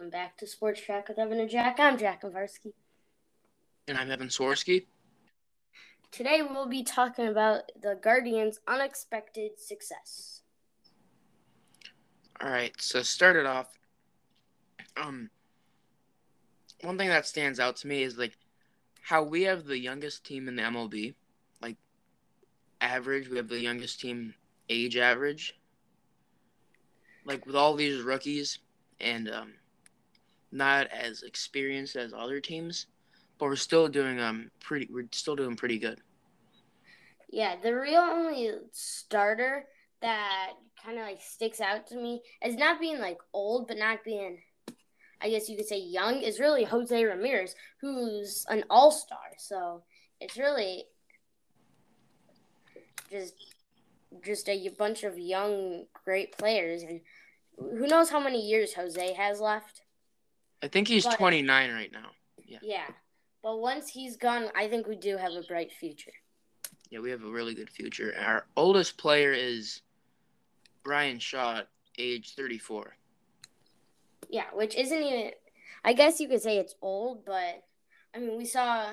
Welcome back to Sports Track with Evan and Jack. I'm Jack Kovarsky. And I'm Evan Swarsky. Today we'll be talking about the Guardians' unexpected success. All right, so started off. Um, one thing that stands out to me is like how we have the youngest team in the MLB, like average. We have the youngest team age average. Like with all these rookies and um, not as experienced as other teams, but we're still doing um pretty. We're still doing pretty good. Yeah, the real only starter that kind of like sticks out to me as not being like old, but not being, I guess you could say young, is really Jose Ramirez, who's an all star. So it's really just just a bunch of young, great players, and who knows how many years Jose has left. I think he's but, 29 right now. Yeah. Yeah. But once he's gone, I think we do have a bright future. Yeah, we have a really good future. Our oldest player is Bryan Shaw, age 34. Yeah, which isn't even. I guess you could say it's old, but I mean, we saw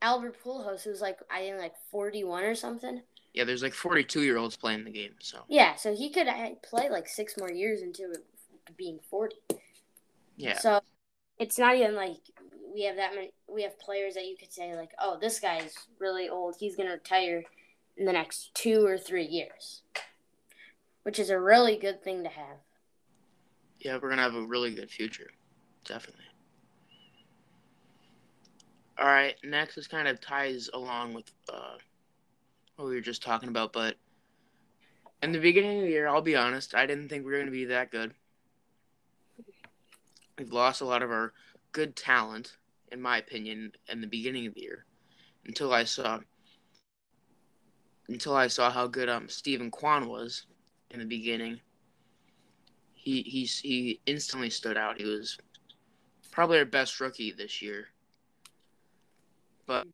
Albert Pujols, who's like I think like 41 or something. Yeah, there's like 42 year olds playing the game, so. Yeah, so he could uh, play like six more years into being 40. Yeah. So it's not even like we have that many. We have players that you could say like, oh, this guy's really old. He's gonna retire in the next two or three years, which is a really good thing to have. Yeah, we're gonna have a really good future, definitely. All right, next is kind of ties along with uh, what we were just talking about, but in the beginning of the year, I'll be honest, I didn't think we were going to be that good. We've lost a lot of our good talent, in my opinion, in the beginning of the year, until I saw until I saw how good um Steven Kwan was in the beginning. He he he instantly stood out. He was probably our best rookie this year. But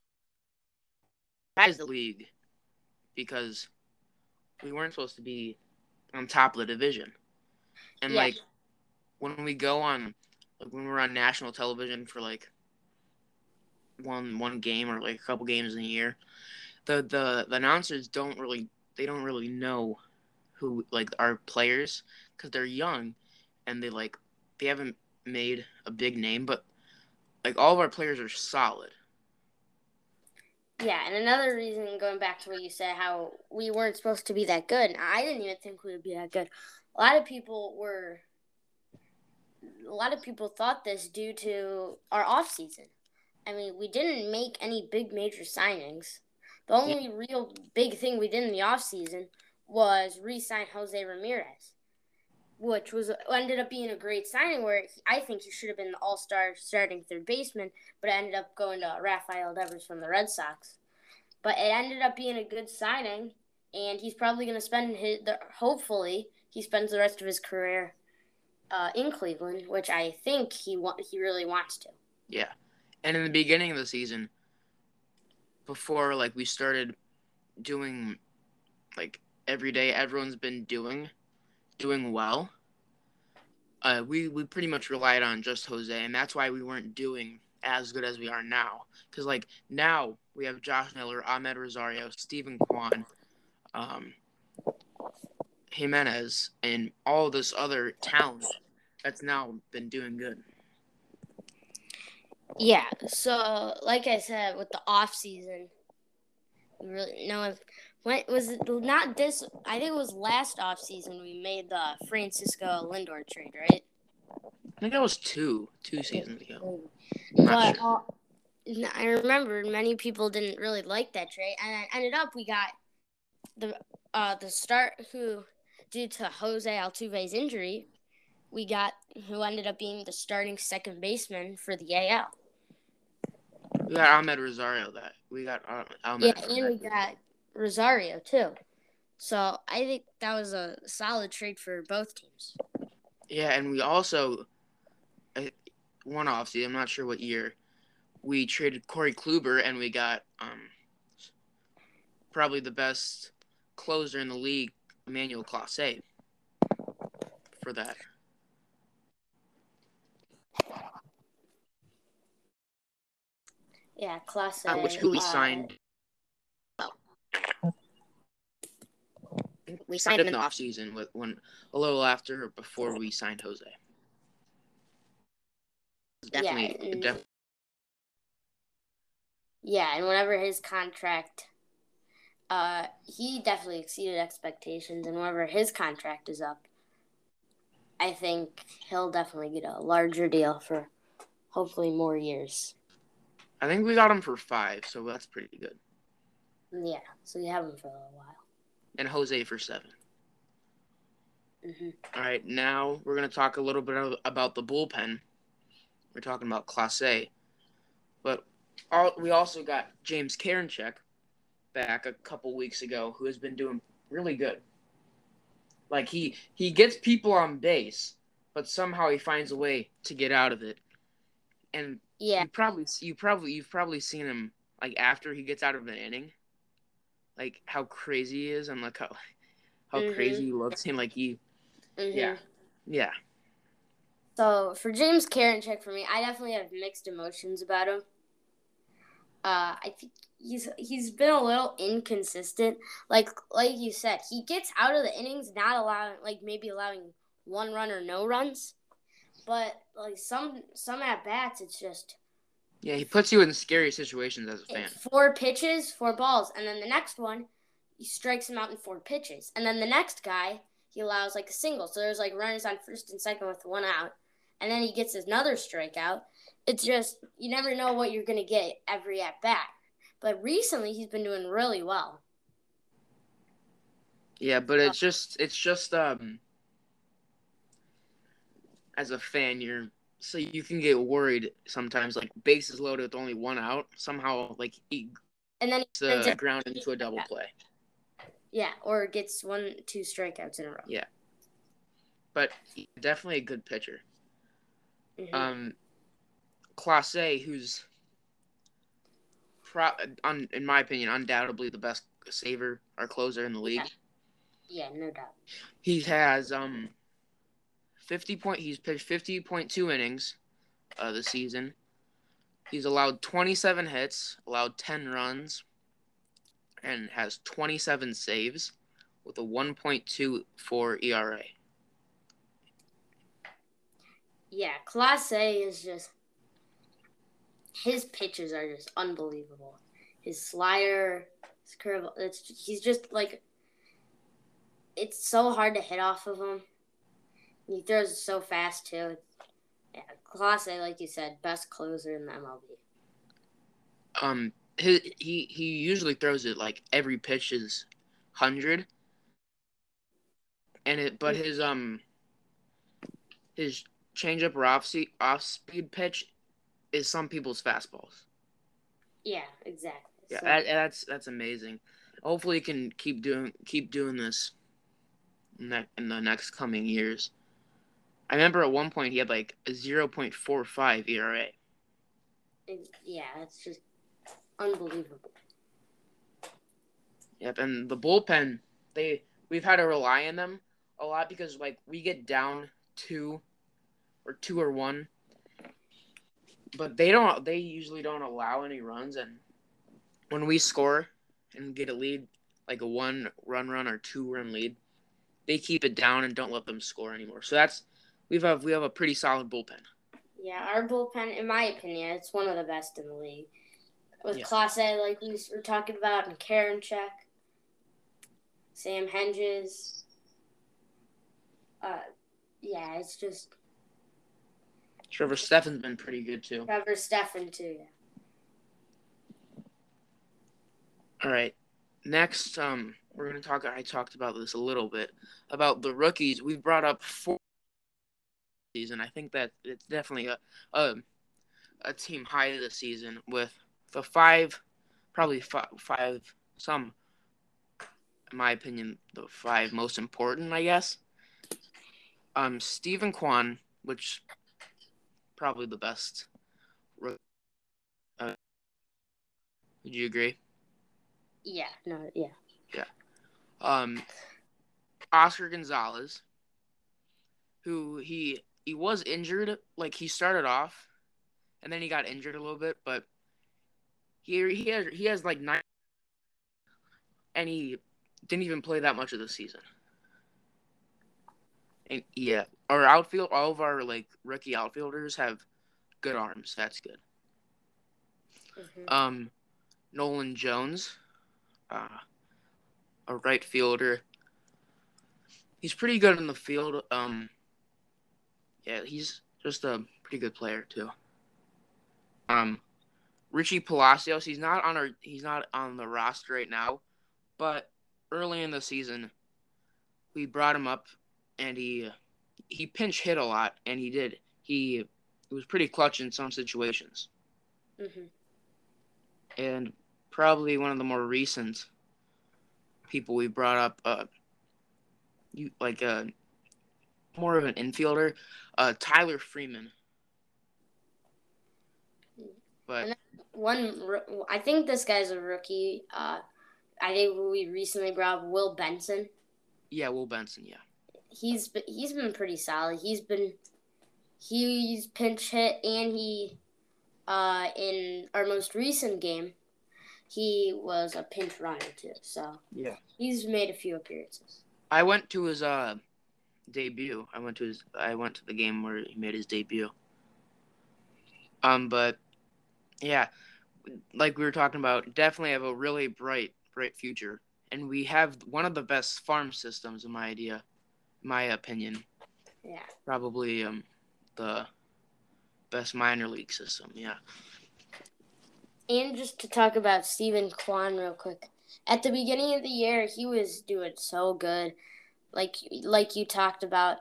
that is the league because we weren't supposed to be on top of the division. And yeah. like when we go on like when we're on national television for like one one game or like a couple games in a year, the the, the announcers don't really they don't really know who like our players because they're young and they like they haven't made a big name, but like all of our players are solid. Yeah, and another reason, going back to what you said, how we weren't supposed to be that good. I didn't even think we would be that good. A lot of people were. A lot of people thought this due to our off season. I mean, we didn't make any big major signings. The only yeah. real big thing we did in the off season was re-sign Jose Ramirez, which was ended up being a great signing. Where I think he should have been the All Star starting third baseman, but ended up going to Rafael Devers from the Red Sox. But it ended up being a good signing, and he's probably going to spend his. The, hopefully, he spends the rest of his career uh, in Cleveland, which I think he wa- he really wants to. Yeah, and in the beginning of the season, before like we started doing like every day, everyone's been doing doing well. Uh, we we pretty much relied on just Jose, and that's why we weren't doing as good as we are now. Because like now we have Josh Naylor, Amed Rosario, Steven Kwan, um, Giménez, and all this other talent that's now been doing good. Yeah. So, like I said, with the off season, we really no. When was it not this? I think it was last off season we made the Francisco Lindor trade, right? I think that was two two seasons ago. But sure. uh, I remember many people didn't really like that trade, and ended up we got the uh the start who due to Jose Altuve's injury, we got who ended up being the starting second baseman for the AL. We got Amed Rosario. That we got Amed. Yeah, and we got Rosario too. So I think that was a solid trade for both teams. Yeah, and we also one off offseason, I'm not sure what year, we traded Corey Kluber and we got um, probably the best closer in the league, Emmanuel Clase for that. Yeah, Clase. Uh, which we uh, signed. We signed in the off season with when a little after before we signed Jose. Definitely, yeah, and, definitely. Yeah, and whenever his contract uh, he definitely exceeded expectations, and whenever his contract is up, I think he'll definitely get a larger deal for hopefully more years. I think we got him for five, so that's pretty good. Yeah, so you have him for a little while. And Jose for seven. hmm All right, now we're going to talk a little bit about the bullpen. We're talking about Clase. But all, we also got James Karinchak back a couple weeks ago who has been doing really good. Like he he gets people on base, but somehow he finds a way to get out of it. And Yeah, you probably you probably you've probably seen him like after he gets out of an inning, like how crazy he is and like how how Mhm. crazy he looks and like he mhm. yeah yeah So for James Karinchak, for me, I definitely have mixed emotions about him. Uh, I think he's he's been a little inconsistent. Like like you said, he gets out of the innings, not allowing like maybe allowing one run or no runs, but like some some at bats, it's just yeah he puts you in scary situations as a fan. four pitches, four balls, and then the next one, he strikes him out in four pitches, and then the next guy he allows like a single. So there's like runners on first and second with one out, and then he gets another strikeout. It's just you never know what you're gonna get every at bat. But recently he's been doing really well. Yeah, but it's just it's just um as a fan you're so you can get worried sometimes like bases loaded with only one out somehow like he And then he gets turns ground into a double Yeah. play. yeah, or gets one two strikeouts in a row. Yeah. But definitely a good pitcher. Mhm. Um, Clase, who's, pro- un, in my opinion, undoubtedly the best saver or closer in the league. yeah, no doubt. He has um, fifty point. He's pitched fifty point two innings, uh, this season. He's allowed twenty seven hits, allowed ten runs, and has twenty seven saves, with a one point two four ERA. Yeah, Clase is just his pitches are just unbelievable. His slider, his curve, it's he's just like it's so hard to hit off of him. He throws so fast too. Yeah, Clase, like you said, best closer in the MLB. um his, he he usually throws it like every pitch is hundred, and it but his um his changeup or off speed off speed pitch is some people's fastballs. Yeah, exactly. Yeah, So- that, that's that's amazing. Hopefully, he can keep doing keep doing this in, that, in the next coming years. I remember at one point he had like a zero point four five ERA. it- yeah, it's just unbelievable. Yep, and the bullpen, they we've had to rely on them a lot because like we get down two or two or one, but they don't. They usually don't allow any runs, and when we score and get a lead, like a one run run or two run lead, they keep it down and don't let them score anymore. So that's we've have we have a pretty solid bullpen. Yeah, our bullpen, in my opinion, it's one of the best in the league. With Yeah. Clase, like we were talking about, and Karinchak, Sam Hentges. Uh, yeah, it's just Trevor Stephan's been pretty good too. Trevor Stephan too. Yeah. All right. Next, um, we're gonna talk. I talked about this a little bit about the rookies. We've brought up four season. I think that it's definitely a a, a team high this season with the five, probably five, five some, in my opinion, the five most important. I guess. Um, Steven Kwan, which probably the best. Uh, would you agree? Yeah, no, Yeah. yeah. um, Oscar Gonzalez, who he he was injured. Like he started off, and then he got injured a little bit, but He he has he has like nine, and he didn't even play that much of the season. And yeah, our outfield, all of our like rookie outfielders have good arms. That's good. Mhm. Um, Nolan Jones, uh, a right fielder. He's pretty good in the field. Um, yeah, he's just a pretty good player too. Um, Richie Palacios, he's not on our, he's not on the roster right now, but early in the season, we brought him up, and he he pinch hit a lot, and he did he, he was pretty clutch in some situations Mhm. and probably one of the more recent people we brought up uh you like uh more of an infielder uh Tyler Freeman but One, I think this guy's a rookie. Uh, I think we recently brought up Will Benson. yeah Will Benson yeah He's been, he's been pretty solid. He's been he's pinch hit and he uh in our most recent game he was a pinch runner too. So yeah he's made a few appearances. I went to his uh debut I went to his I went to the game where he made his debut um but yeah like we were talking about definitely have a really bright bright future and we have one of the best farm systems in my idea my opinion Yeah. probably um the best minor league system yeah And just to talk about Steven Kwan real quick. At the beginning of the year, he was doing so good. Like like you talked about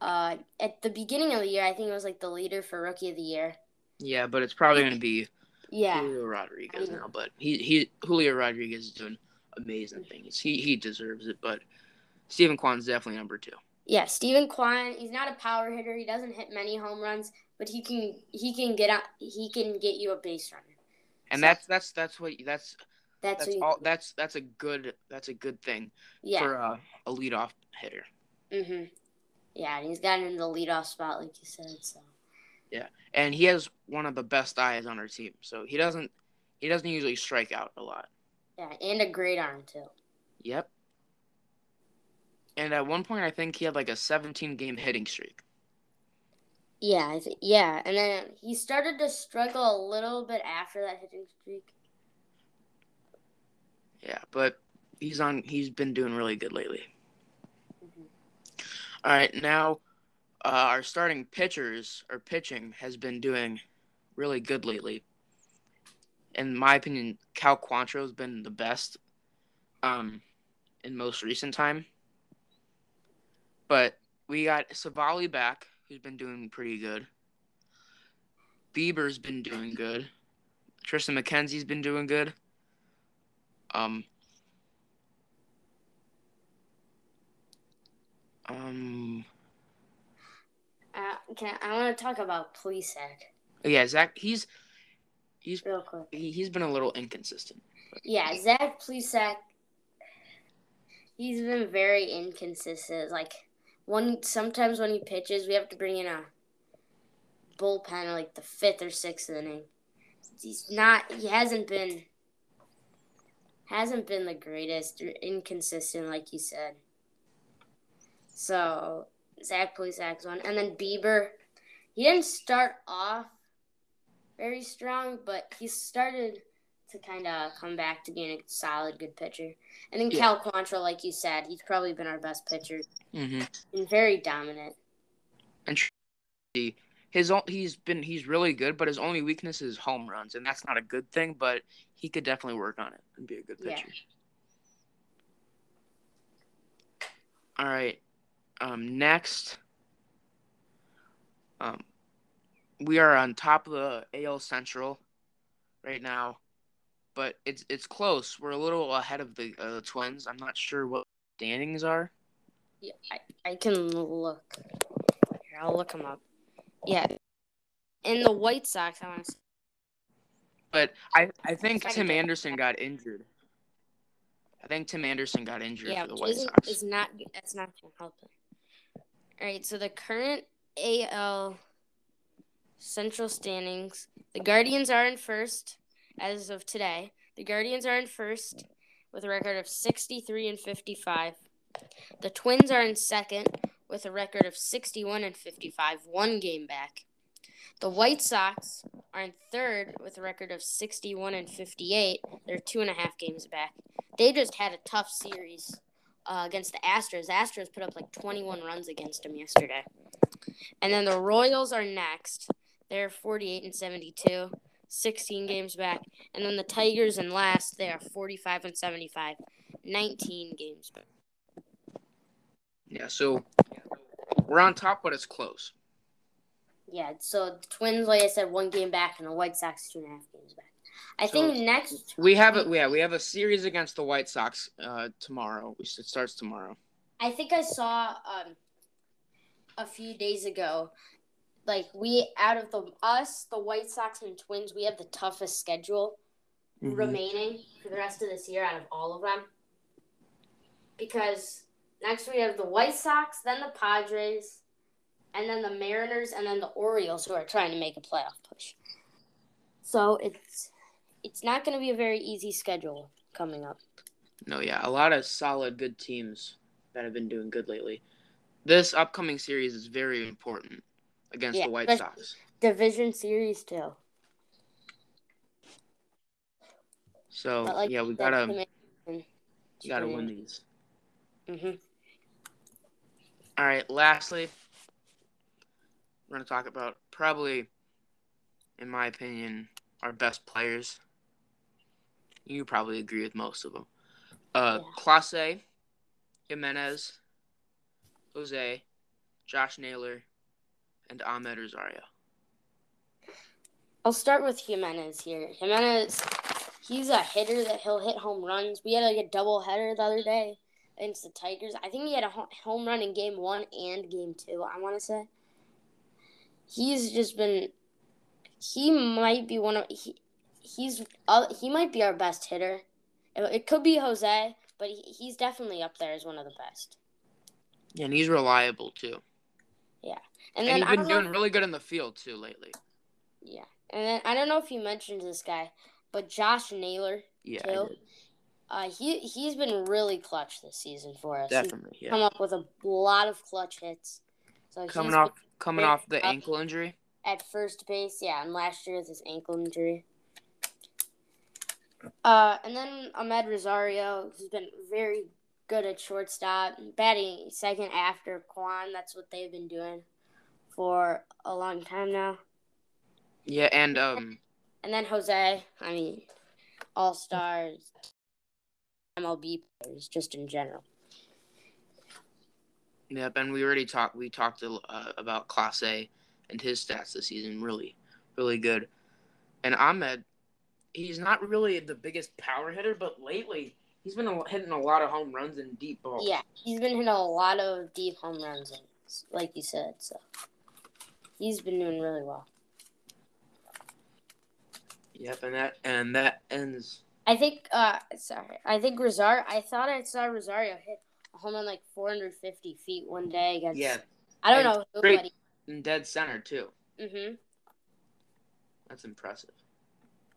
uh at the beginning of the year, I think it was like the leader for rookie of the year. yeah but it's probably going to be Yeah. Julio Rodriguez now but he he Julio Rodriguez is doing amazing things he he deserves it but Steven Kwan's definitely number 2 Yeah, Steven Kwan, he's not a power hitter. He doesn't hit many home runs, but he can he can get out he can get you a base runner. and So- that's that's that's what that's That's, that's all that's that's a good that's a good thing yeah. for uh, a leadoff hitter mhm. Yeah, and he's gotten in the leadoff spot like you said, so Yeah, and he has one of the best eyes on our team so he doesn't he doesn't usually strike out a lot yeah, and a great arm too. Yep. And at one point, I think he had like a 17 game hitting streak. Yeah, I yeah, and then he started to struggle a little bit after that hitting streak. Yeah, but he's on. He's been doing really good lately. Mhm. All right, now uh, our starting pitchers or pitching has been doing really good lately. In my opinion, Cal Quantrill has been the best um, in most recent time. But we got Civale back, who's been doing pretty good. Bieber's been doing good. Triston McKenzie's been doing good. Um, um, Uh, can I, I want to talk about Plesac yeah, Zach. He's he's real quick. he, he's been a little inconsistent. Yeah, Zach Plesac. He's been very inconsistent. Like one, sometimes when he pitches, we have to bring in a bullpen like the fifth or sixth inning. He's not. He hasn't been. Hasn't been the greatest. or Inconsistent, like you said. So Zach Plesac's one, and then Bieber. He didn't start off very strong, but he started to kind of come back to being a solid, good pitcher. And then Yeah. Cal Quantrill, like you said, he's probably been our best pitcher Mm-hmm. and very dominant. And his he's been he's really good, but his only weakness is home runs, and that's not a good thing. But he could definitely work on it and be a good Yeah. pitcher. All right. Um, next, um, we are on top of the AL Central right now, but it's it's close. We're a little ahead of the uh, Twins. I'm not sure what standings are. Yeah, I, I can look. Here, I'll look them up. Yeah. in the White Sox, I want to. But I, I think Tim. Anderson got injured. I think Tim Anderson got injured Yeah, for the White Sox. is not. That's not going to help him. All right, so the current AL Central standings: the Guardians are in first as of today. The Guardians are in first with a record of 63 and 55. The Twins are in second with a record of 61 and 55, one game back. The White Sox are in third with a record of 61 and 58. They're two and a half games back. They just had a tough series uh, against the Astros. The Astros put up like 21 runs against them yesterday. And then the Royals are next. They're 48 and 72, 16 games back. And then the Tigers in last, they are 45 and 75, 19 games back. Yeah, so we're on top, but it's close. Yeah, so the Twins, like I said, one game back, and the White Sox two and a half games back. I So think next We have it. Yeah, we have a series against the White Sox uh, tomorrow. It starts tomorrow. I think I saw um a few days ago, like we out of the us, the White Sox and Twins, we have the toughest schedule Mhm. remaining for the rest of this year out of all of them. Because next we have the White Sox, then the Padres, and then the Mariners, and then the Orioles who are trying to make a playoff push. So it's it's not going to be a very easy schedule coming up. No, yeah, a lot of solid, good teams that have been doing good lately. This upcoming series is very important against Yeah, the White Sox. Division series too. So like yeah, we gotta we gotta win these. Mhm. All right. Lastly, we're gonna talk about probably, in my opinion, our best players. You probably agree with most of them. Uh, Yeah. Clase, Giménez, Jose, Josh Naylor, and Amed Rosario. I'll start with Giménez here. Giménez, he's a hitter that he'll hit home runs. We had like a double header the other day against the Tigers. I think he had a home run in game one and game two, I want to say. He's just been, he might be one of, he, he's, uh, he might be our best hitter. It, could be Jose, but he, he's definitely up there as one of the best. Yeah, and he's reliable too. And And, then he's been don't know doing really good in the field too lately. Yeah. And then I don't know if you mentioned this guy, but Josh Naylor, Yeah, Too. Uh, he he's been really clutch this season for us. He's definitely. Yeah, come up with a lot of clutch hits. So coming off coming off the ankle injury. at first base, yeah, and last year with his ankle injury. Uh, and then Amed Rosario, who's been very good at shortstop, batting second after Kwan. That's what they've been doing for a long time now. Yeah, and um, And then Jose, I mean, all stars, MLB players, just in general. yeah, and we already talked. We talked a- uh, about Clase and his stats this season. Really, really good. And Amed, he's not really the biggest power hitter, but lately he's been a- hitting a lot of home runs and deep balls. Yeah, he's been hitting a lot of deep home runs, and, like you said. So he's been doing really well. Yep, and that and that ends. I think, uh, sorry, I think Rosario. I thought I saw Rosario hit a home run like 450 feet one day against. Yeah, I don't know who, great. in dead center too. mhm, That's impressive.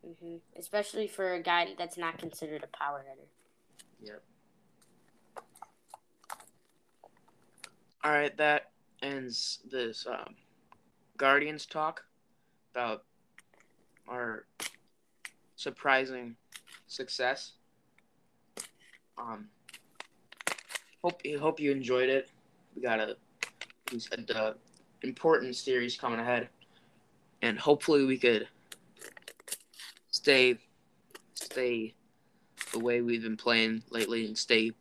mhm, especially for a guy that's not considered a power hitter. Yep. All right, that ends this um, Guardians talk about our surprising success. Um, hope hope you enjoyed it. We got a we important series coming ahead, and hopefully we could stay stay the way we've been playing lately and stay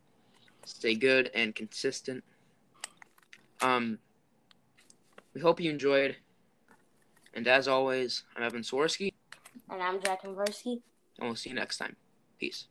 stay good and consistent. Um, we hope you enjoyed, and as always, I'm Evan Swirsky, And I'm Jack Konversky. and we'll see you next time. Peace.